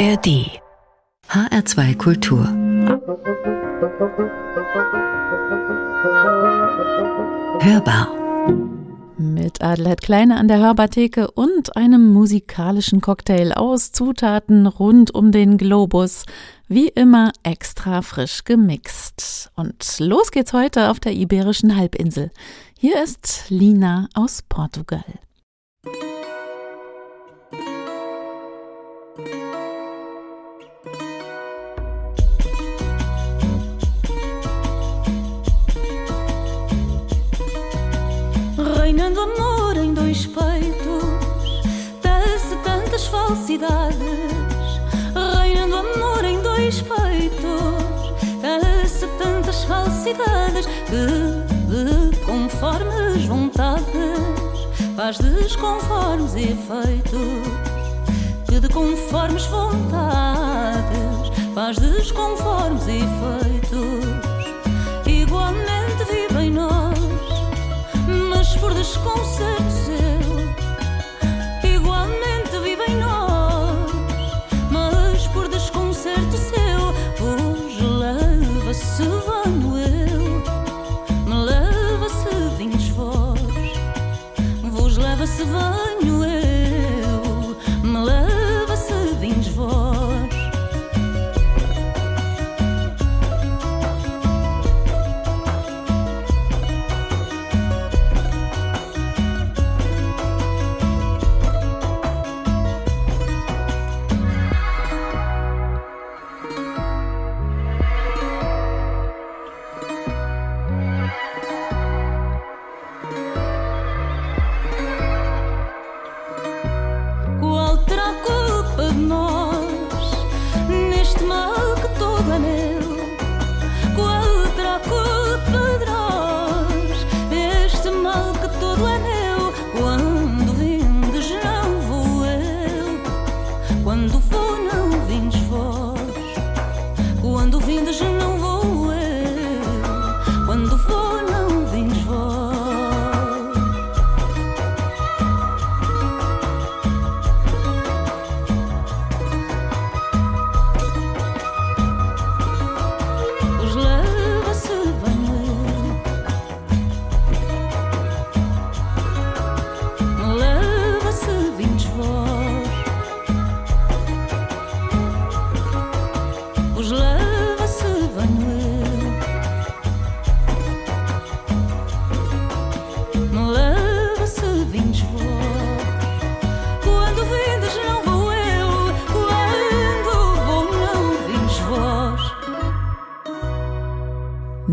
ARD HR2 Kultur Hörbar mit Adelheid Kleine an der Hörbartheke und einem musikalischen Cocktail aus Zutaten rund um den Globus. Wie immer extra frisch gemixt. Und los geht's heute auf der Iberischen Halbinsel. Hier ist Lina aus Portugal. Reinando amor em dois peitos, desce tantas falsidades. Reinando amor em dois peitos, desce tantas falsidades que, de conformes vontades, faz desconformes efeitos. Que de conformes vontades, faz desconformes efeitos. Igualmente vive em nós mas por desconcerto seu, igualmente vive em nós, mas por desconcerto seu, vos leva-se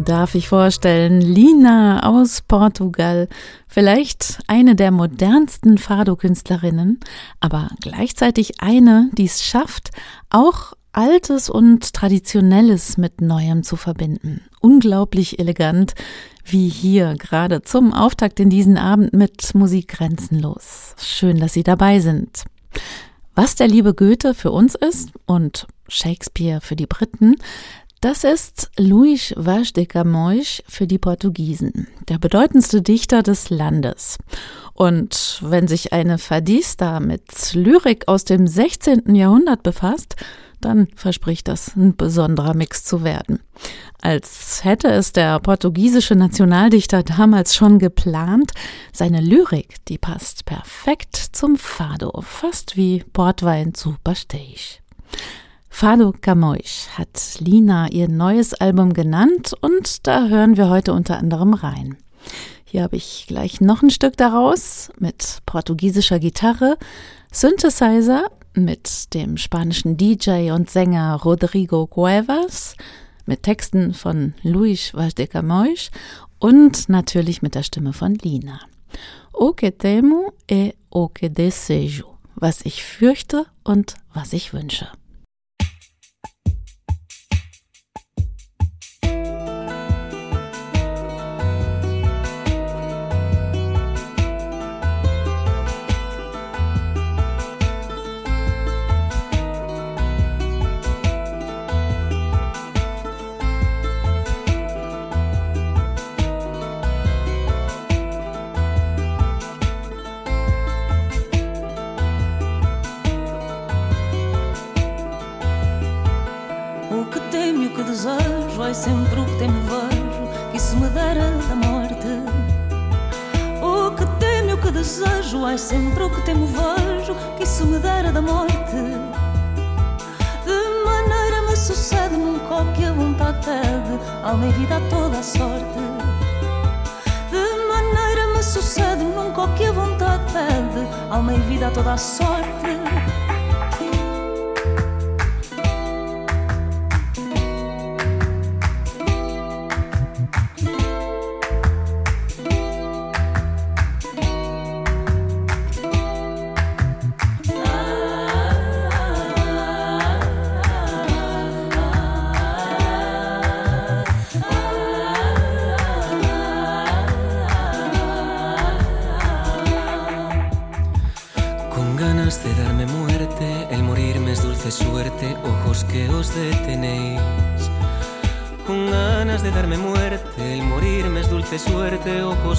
Darf ich vorstellen, Lina aus Portugal, vielleicht eine der modernsten Fado-Künstlerinnen, aber gleichzeitig eine, die es schafft, auch Altes und Traditionelles mit Neuem zu verbinden. Unglaublich elegant, wie hier gerade zum Auftakt in diesen Abend mit Musik grenzenlos. Schön, dass Sie dabei sind. Was der liebe Goethe für uns ist und Shakespeare für die Briten, das ist Luís Vaz de Camões für die Portugiesen, der bedeutendste Dichter des Landes. Und wenn sich eine Fadista mit Lyrik aus dem 16. Jahrhundert befasst, dann verspricht das ein besonderer Mix zu werden. Als hätte es der portugiesische Nationaldichter damals schon geplant, seine Lyrik, die passt perfekt zum Fado, fast wie Portwein zu Pastéis. Fado Camões hat Lina ihr neues Album genannt und da hören wir heute unter anderem rein. Hier habe ich gleich noch ein Stück daraus mit portugiesischer Gitarre, Synthesizer mit dem spanischen DJ und Sänger Rodrigo Cuevas, mit Texten von Luis Vaz de Camões und natürlich mit der Stimme von Lina. O que temo e o que desejo, was ich fürchte und was ich wünsche. Sempre o que temo vejo, que isso me dera da morte. O que temo e o que desejo, ai sempre o que temo vejo, que isso me dera da morte. De maneira me sucede nunca o que a vontade pede, alma e vida a toda a sorte. De maneira me sucede nunca o que a vontade pede, alma e vida a toda a sorte.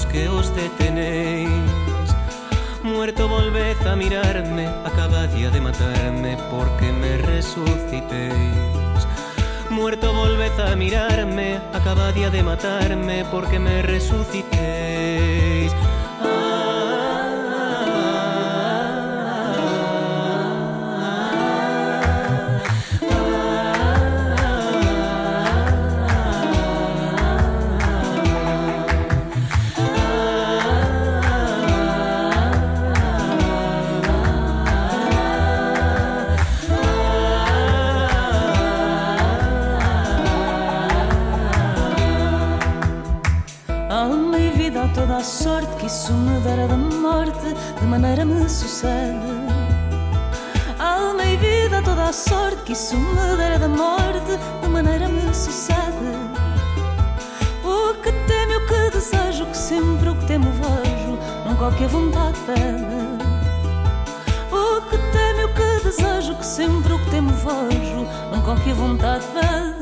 Que os detenéis. Muerto volved a mirarme, acaba día de matarme, porque me resucitéis. Muerto volved a mirarme, acaba día de matarme, porque me resucitéis. Toda a sorte que isso me dera da morte, de maneira me sucede. Alma e vida toda a sorte que isso me dera da morte, de maneira me sucede. O que temo o que desejo, que sempre o que temo vejo, o que a vontade pede. O que temo o que desejo, que sempre o que temo vejo, o que a vontade pede.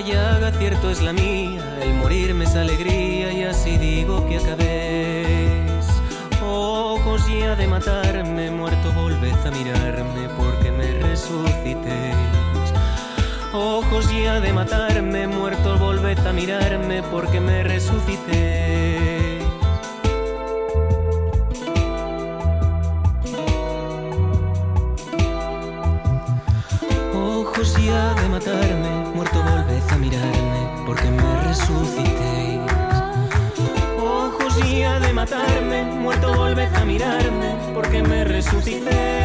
La llaga cierto es la mía, el morirme es alegría y así digo que acabéis. Ojos ya de matarme, muerto volved a mirarme porque me resucitéis. Ojos ya de matarme, muerto volved a mirarme porque me resucitéis. Porque me resucitéis.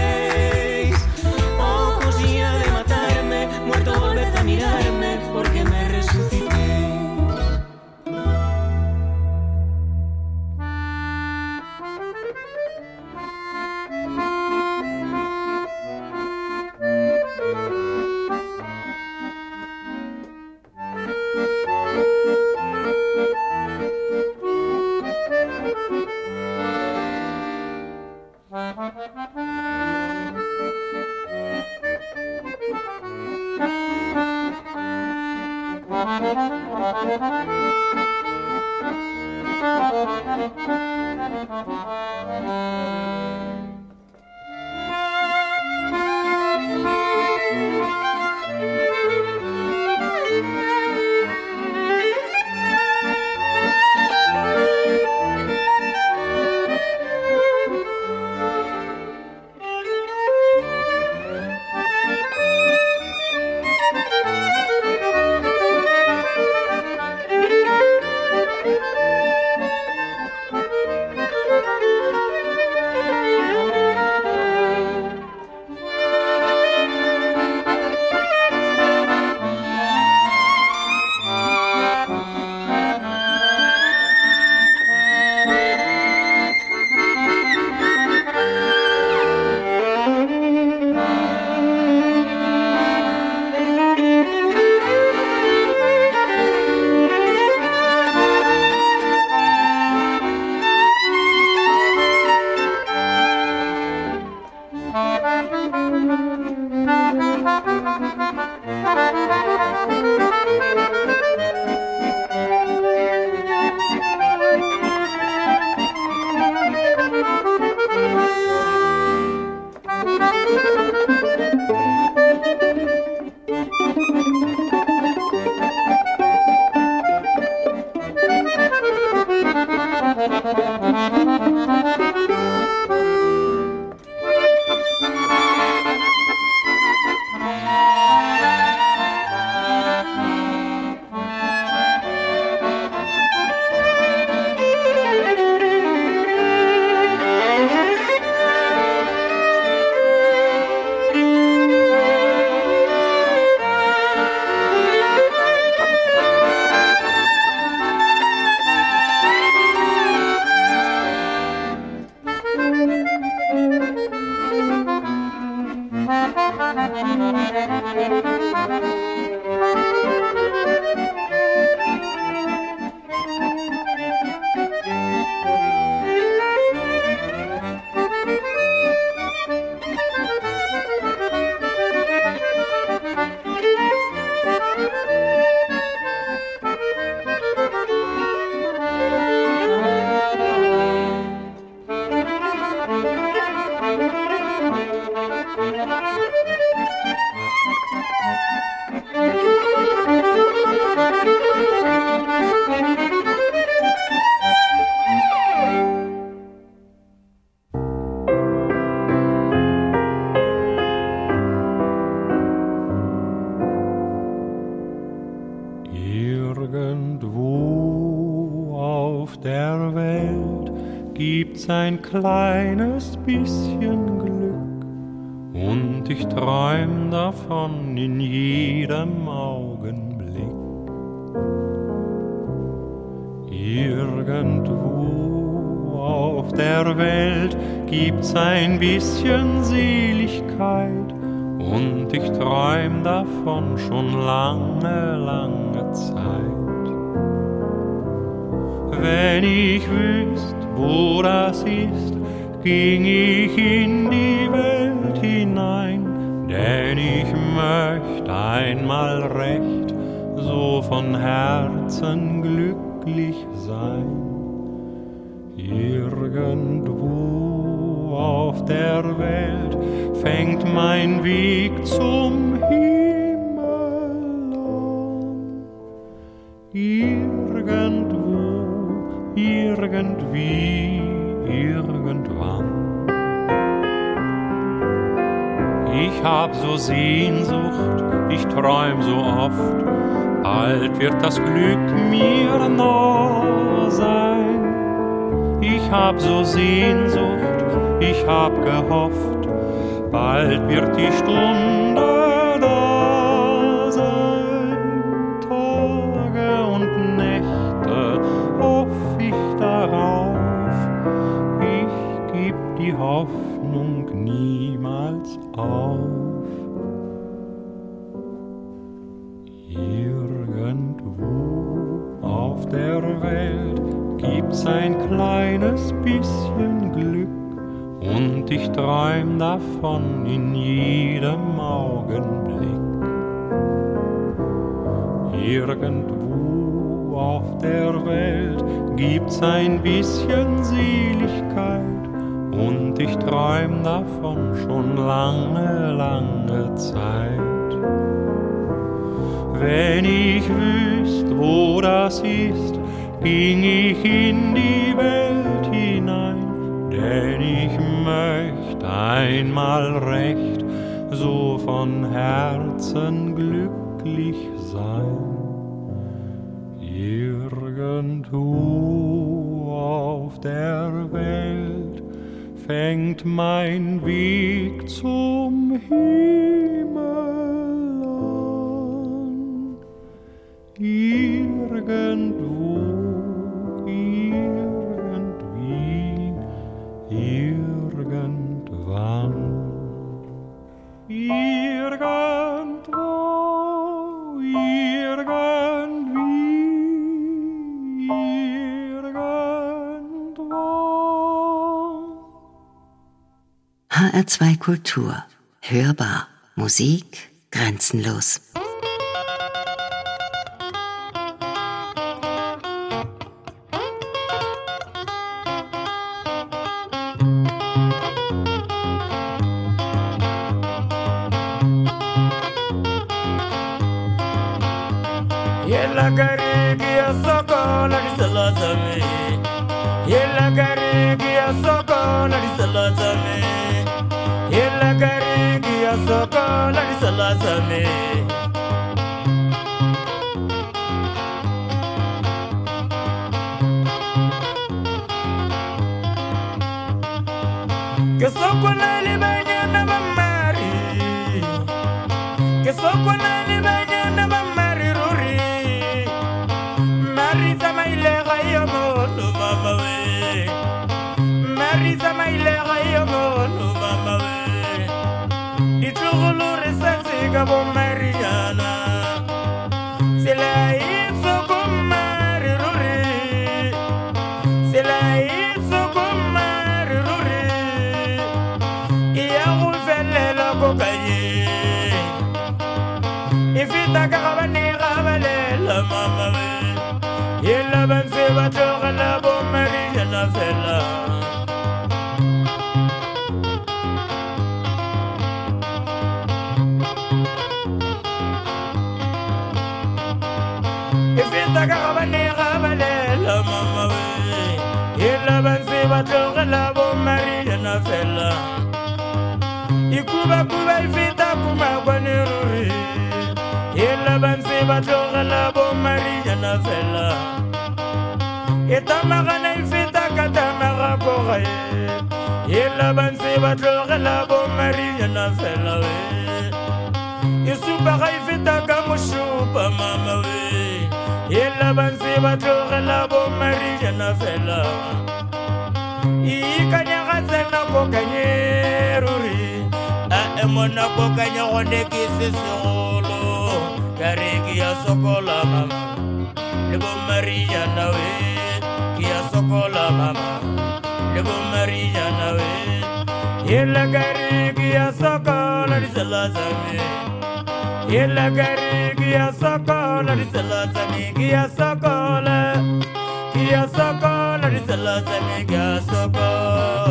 Ein kleines bisschen Glück und ich träum davon in jedem Augenblick. Irgendwo auf der Welt gibt's ein bisschen Seligkeit und ich träum davon schon lange, lange Zeit. Wenn ich wüsst, wo das ist, ging ich in die Welt hinein, denn ich möchte einmal recht so von Herzen glücklich sein. Irgendwo auf der Welt fängt mein Weg zum so Sehnsucht, ich träum so oft, bald wird das Glück mir nah sein. Ich hab so Sehnsucht, ich hab gehofft, bald wird die Stunde die Hoffnung niemals auf. Irgendwo auf der Welt gibt's ein kleines bisschen Glück und ich träum davon in jedem Augenblick. Irgendwo auf der Welt gibt's ein bisschen Seligkeit und ich träum davon schon lange, lange Zeit. Wenn ich wüsst, wo das ist, ging ich in die Welt hinein, denn ich möchte einmal recht so von Herzen glücklich sein. Irgendwo auf der Welt fängt mein Weg zum Himmel an. Irgendwo, irgendwie, irgendwann. Irgendwo, HR2 Kultur. Hörbar. Musik grenzenlos. Yella garigi ya soko na di salazame Yella garigi ya soko na di salazame embalazane na sokona banya na ba mari ke sokona le banyana ba mari ruri. Mari tsamaile ga yomo mo mama we. Mari tsamaile ga yomo. Siga bom Mariana. Sela isso com Mari Ruri Sela isso com Mari Ruri E a ruvela logo caí E fita caravane ravalela mamãe E la banse batora la bom gabane la mama we ila bansi batloga la bo maria na fela. Ikuba kuba la bo maria na fela. Etamaga na ifita katamaga koga ila bansi la bo maria na fela we. Isupa ga ifita ka mushupa mama we e labantse ba tlogela bomariana fela. Ikanyaga tsena kokanye ruri. A emona kokanya gone ke se segolo. Ka re ke ya sokola mama. Le bomariana we ke ya sokola mama. Le bomariana we yela kare ke ya sokola di sala zame yela kare ke kia sokola risela sami kia sokola. Kia sokola risela sami kia sokola.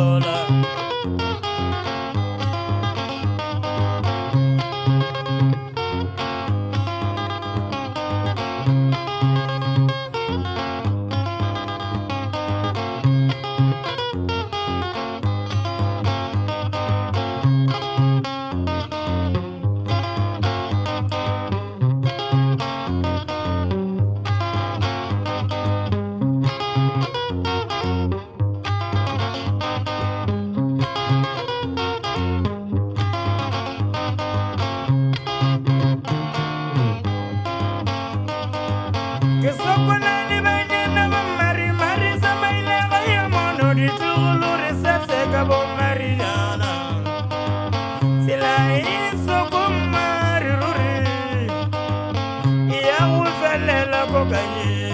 Israël.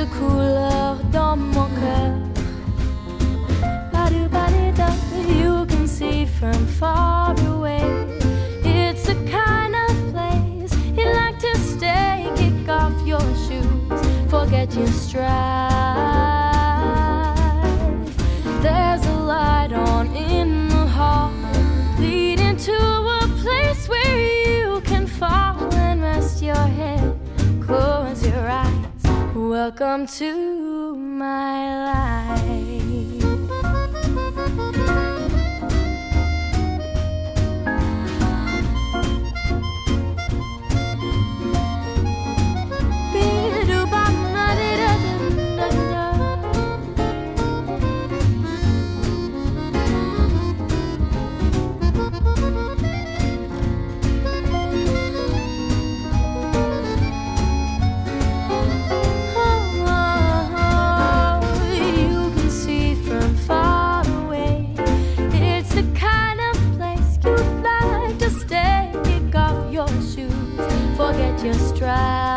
De couleurs dans mon cœur. You can see from far away. It's a kind of place you'd like to stay. Kick off your shoes, forget your strife. Welcome to my life. try.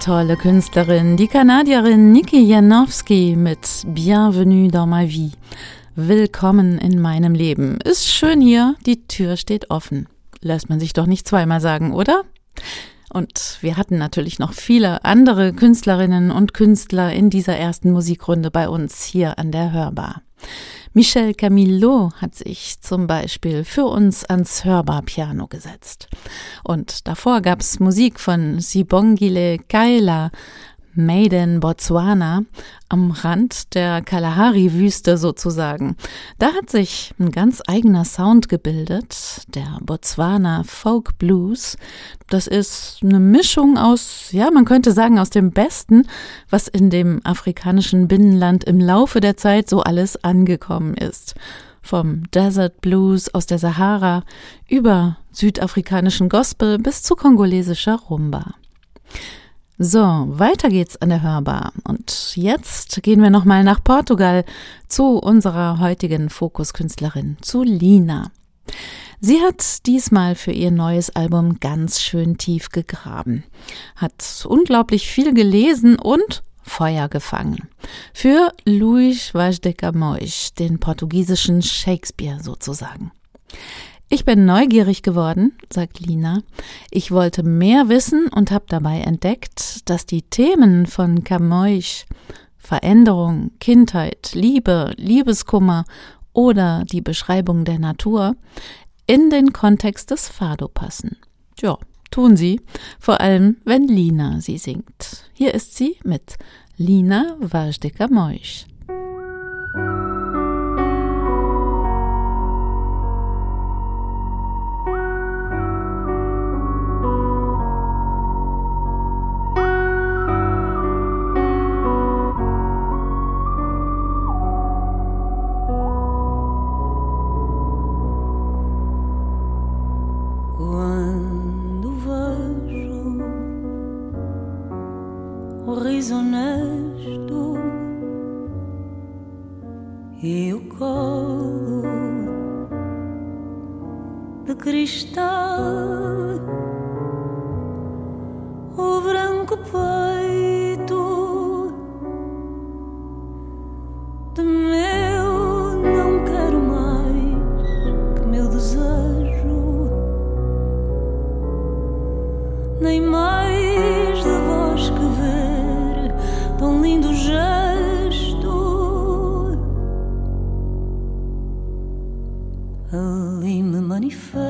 Tolle Künstlerin, die Kanadierin Niki Janowski mit Bienvenue dans ma vie. Willkommen in meinem Leben. Ist schön hier, die Tür steht offen. Lässt man sich doch nicht zweimal sagen, oder? Und wir hatten natürlich noch viele andere Künstlerinnen und Künstler in dieser ersten Musikrunde bei uns hier an der Hörbar. Michel Camillo hat sich zum Beispiel für uns ans Hörbar-Piano gesetzt. Und davor gab's Musik von Sibongile Kaila, Made in Botswana, am Rand der Kalahari-Wüste sozusagen. Da hat sich ein ganz eigener Sound gebildet, der Botswana Folk Blues. Das ist eine Mischung aus, ja, man könnte sagen, aus dem Besten, was in dem afrikanischen Binnenland im Laufe der Zeit so alles angekommen ist. Vom Desert Blues aus der Sahara über südafrikanischen Gospel bis zu kongolesischer Rumba. So, weiter geht's an der Hörbar. Und jetzt gehen wir nochmal nach Portugal zu unserer heutigen Fokuskünstlerin, zu Lina. Sie hat diesmal für ihr neues Album ganz schön tief gegraben, hat unglaublich viel gelesen und Feuer gefangen. Für Luís Vaz de Camões, den portugiesischen Shakespeare sozusagen. Ich bin neugierig geworden, sagt Lina. Ich wollte mehr wissen und habe dabei entdeckt, dass die Themen von Camões Veränderung, Kindheit, Liebe, Liebeskummer oder die Beschreibung der Natur in den Kontext des Fado passen. Ja, tun sie, vor allem wenn Lina sie singt. Hier ist sie mit Lina Vaz de colo de cristal, o branco peito de meu me.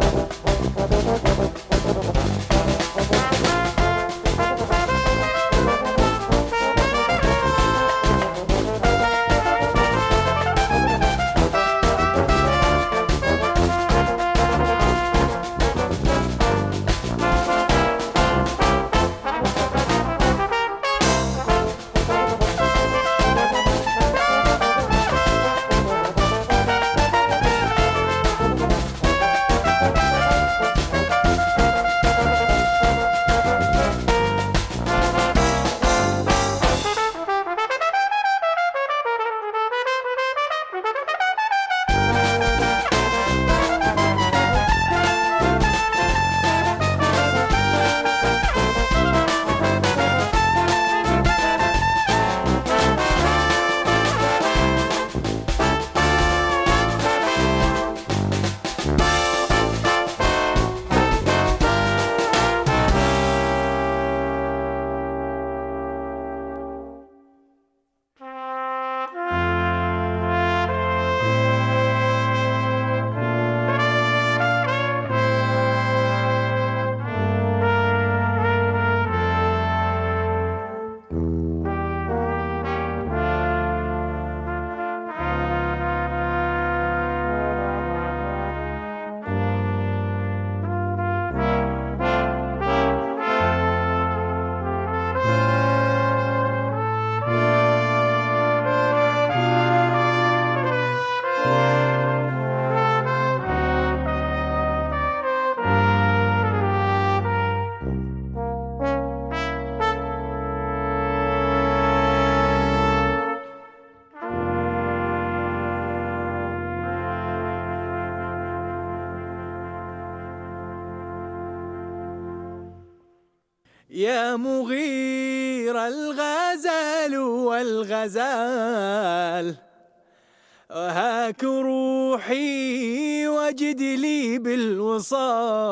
هاك روحي وجد لي بالوصال.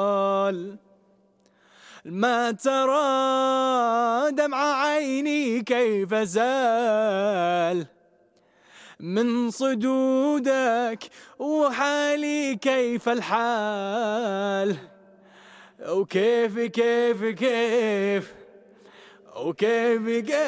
ما ترى دمع عيني كيف زال. من صدودك وحالي كيف الحال. وكيف كيف كيف وكيف كيف.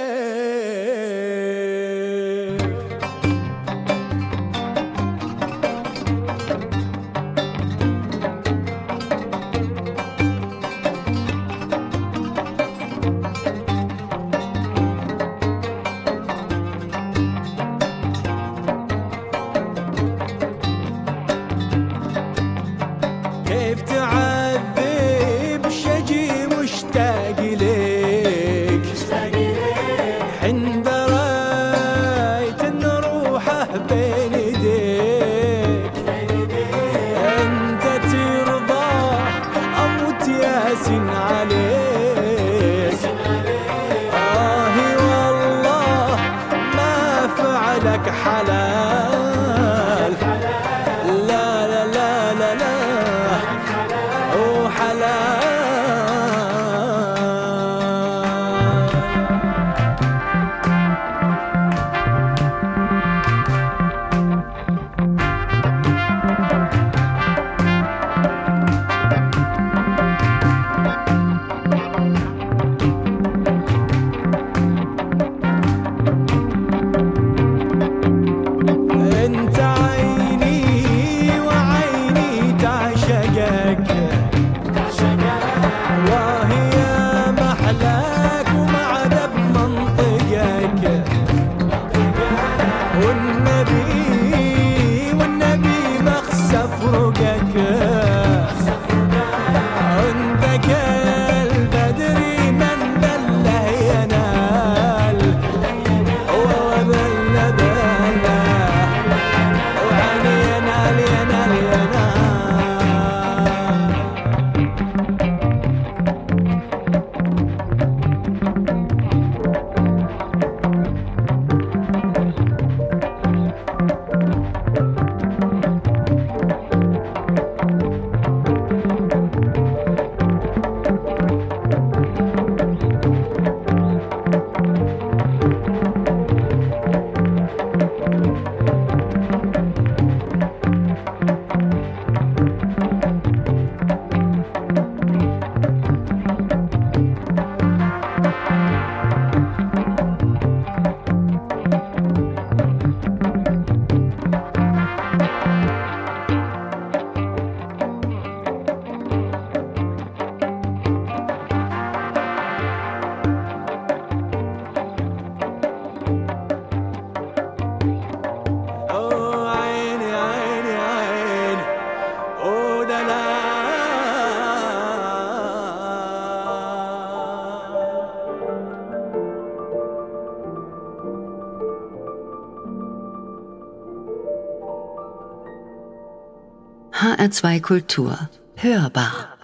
HR2 Kultur. Hörbar.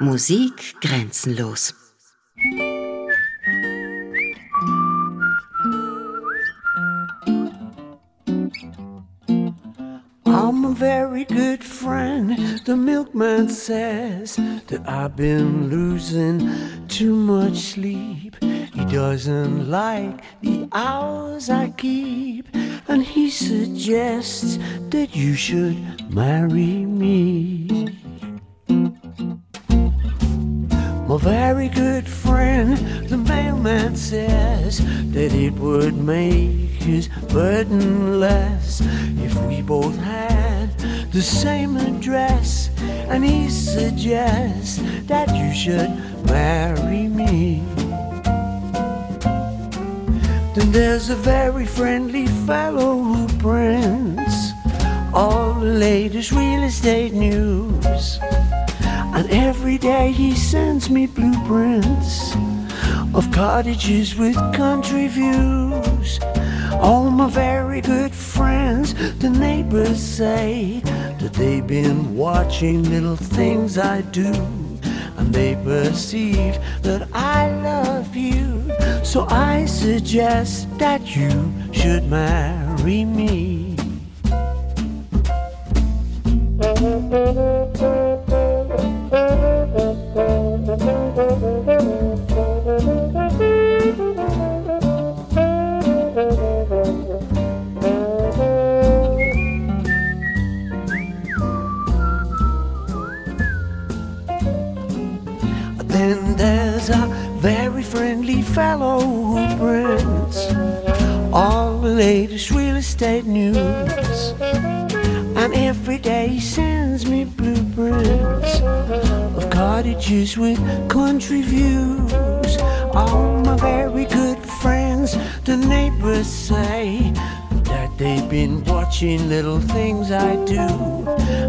Musik grenzenlos. I'm a very good friend. The milkman says that I've been losing too much sleep. He doesn't like the hours I keep, and he suggests that you should marry me. My very good friend, the mailman says that it would make his burden less if we both had the same address. And he suggests that you should marry me. Then there's a very friendly fellow who prints all the latest real estate news. And every day he sends me blueprints of cottages with country views. All my very good friends, the neighbors say that they've been watching little things I do. And they perceive that I love you. So I suggest that you should marry me. Latest real estate news. And every day he sends me blueprints of cottages with country views. All my very good friends, the neighbors say that they've been watching little things I do.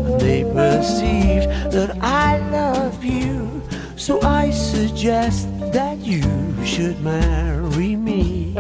And they perceive that I love you. So I suggest that you should marry me.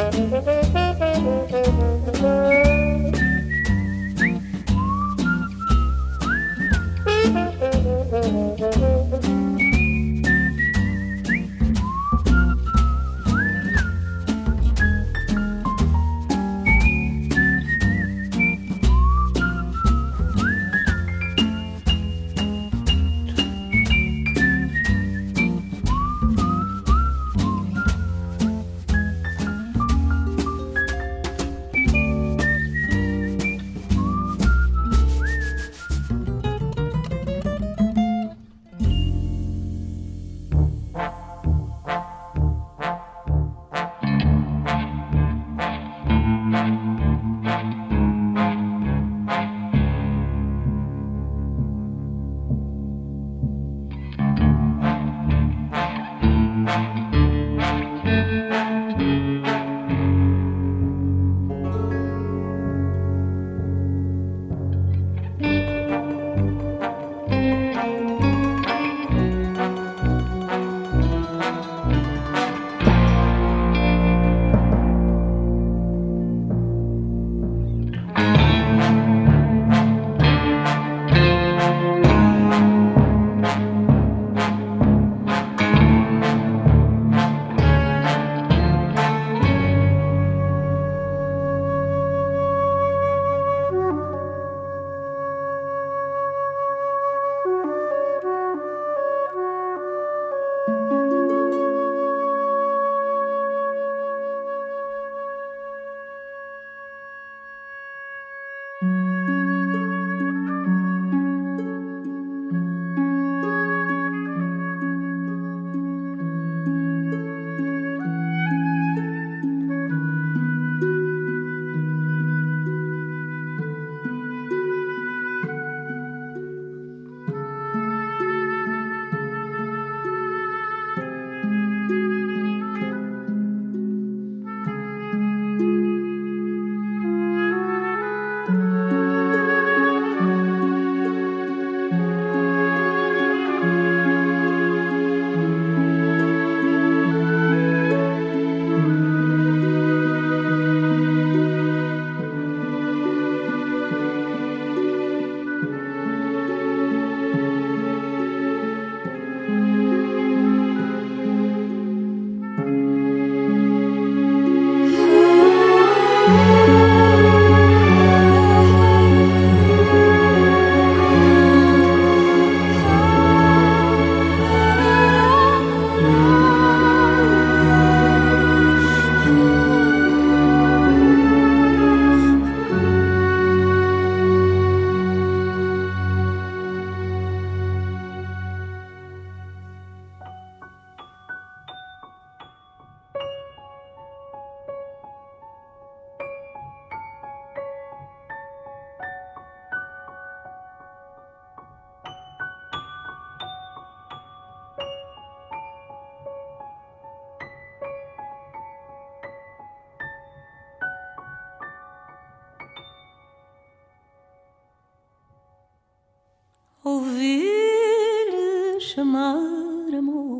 ouvir chamar amor.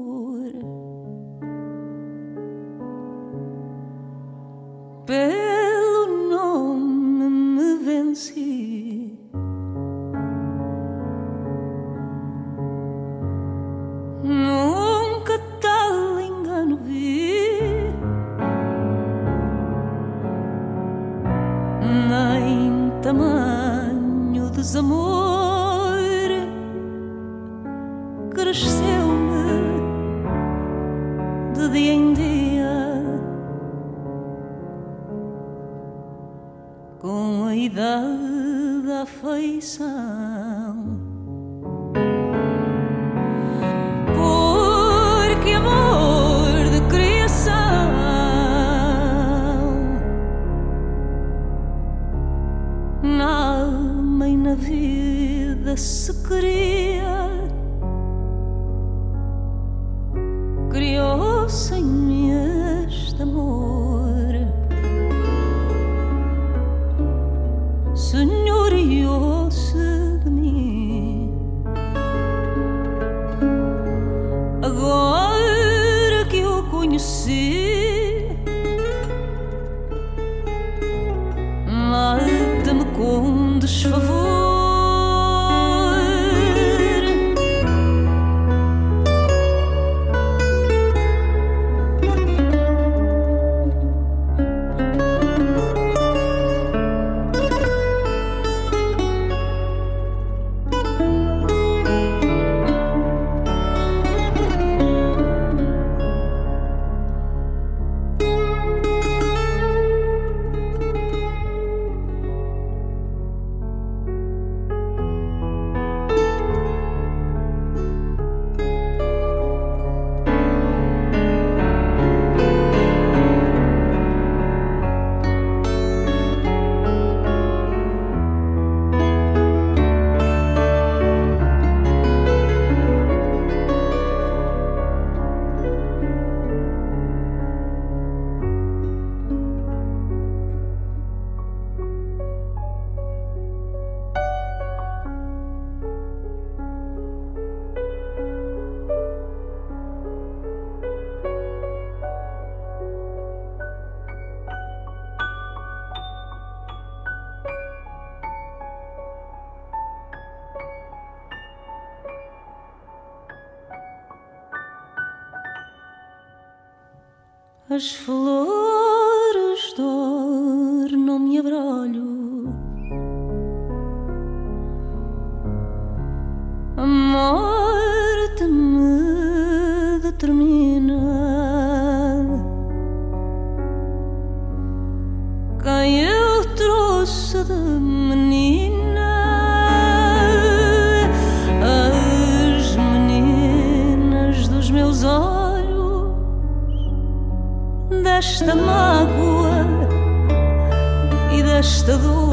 As flores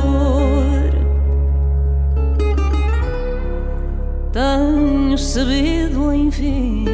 dor. Tenho sabido, enfim,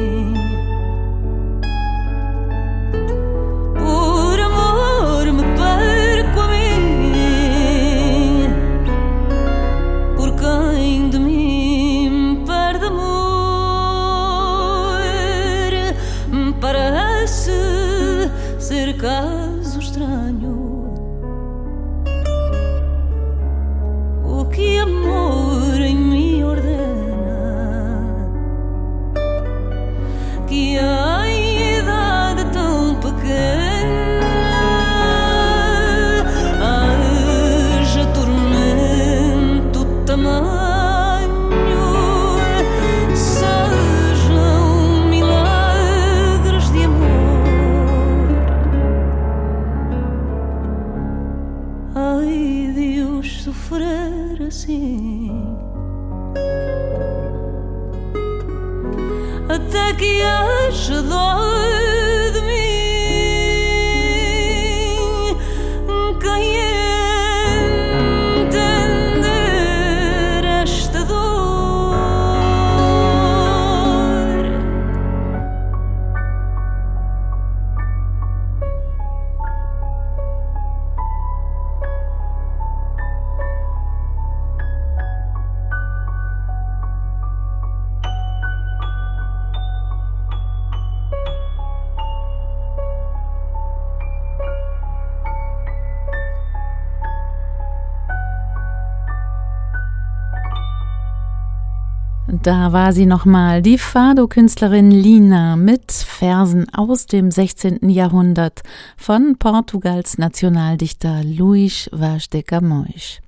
Da war sie nochmal, die Fado-Künstlerin Lina mit Versen aus dem 16. Jahrhundert von Portugals Nationaldichter Luís Vaz de Camões.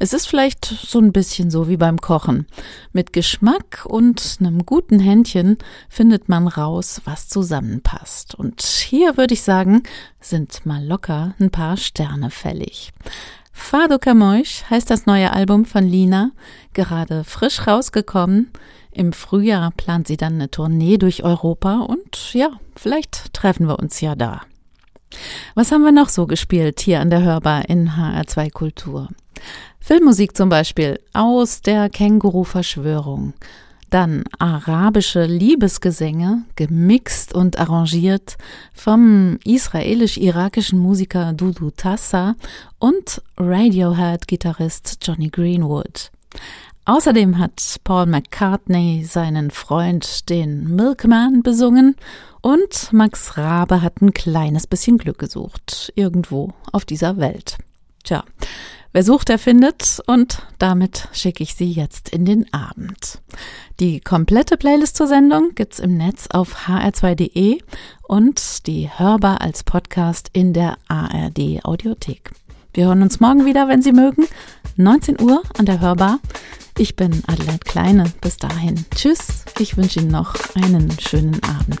Es ist vielleicht so ein bisschen so wie beim Kochen. Mit Geschmack und einem guten Händchen findet man raus, was zusammenpasst. Und hier würde ich sagen, sind mal locker ein paar Sterne fällig. Fado Camões heißt das neue Album von Lina, gerade frisch rausgekommen. Im Frühjahr plant sie dann eine Tournee durch Europa und ja, vielleicht treffen wir uns ja da. Was haben wir noch so gespielt hier an der Hörbar in HR2 Kultur? Filmmusik zum Beispiel aus der Känguru-Verschwörung. Dann arabische Liebesgesänge, gemixt und arrangiert vom israelisch-irakischen Musiker Dudu Tassa und Radiohead-Gitarrist Johnny Greenwood. Außerdem hat Paul McCartney seinen Freund, den Milkman, besungen und Max Rabe hat ein kleines bisschen Glück gesucht, irgendwo auf dieser Welt. Tja, Wer sucht, der findet und damit schicke ich Sie jetzt in den Abend. Die komplette Playlist zur Sendung gibt's im Netz auf hr2.de und die hörbar als Podcast in der ARD Audiothek. Wir hören uns morgen wieder, wenn Sie mögen. 19 Uhr an der Hörbar. Ich bin Adelaide Kleine. Bis dahin. Tschüss. Ich wünsche Ihnen noch einen schönen Abend.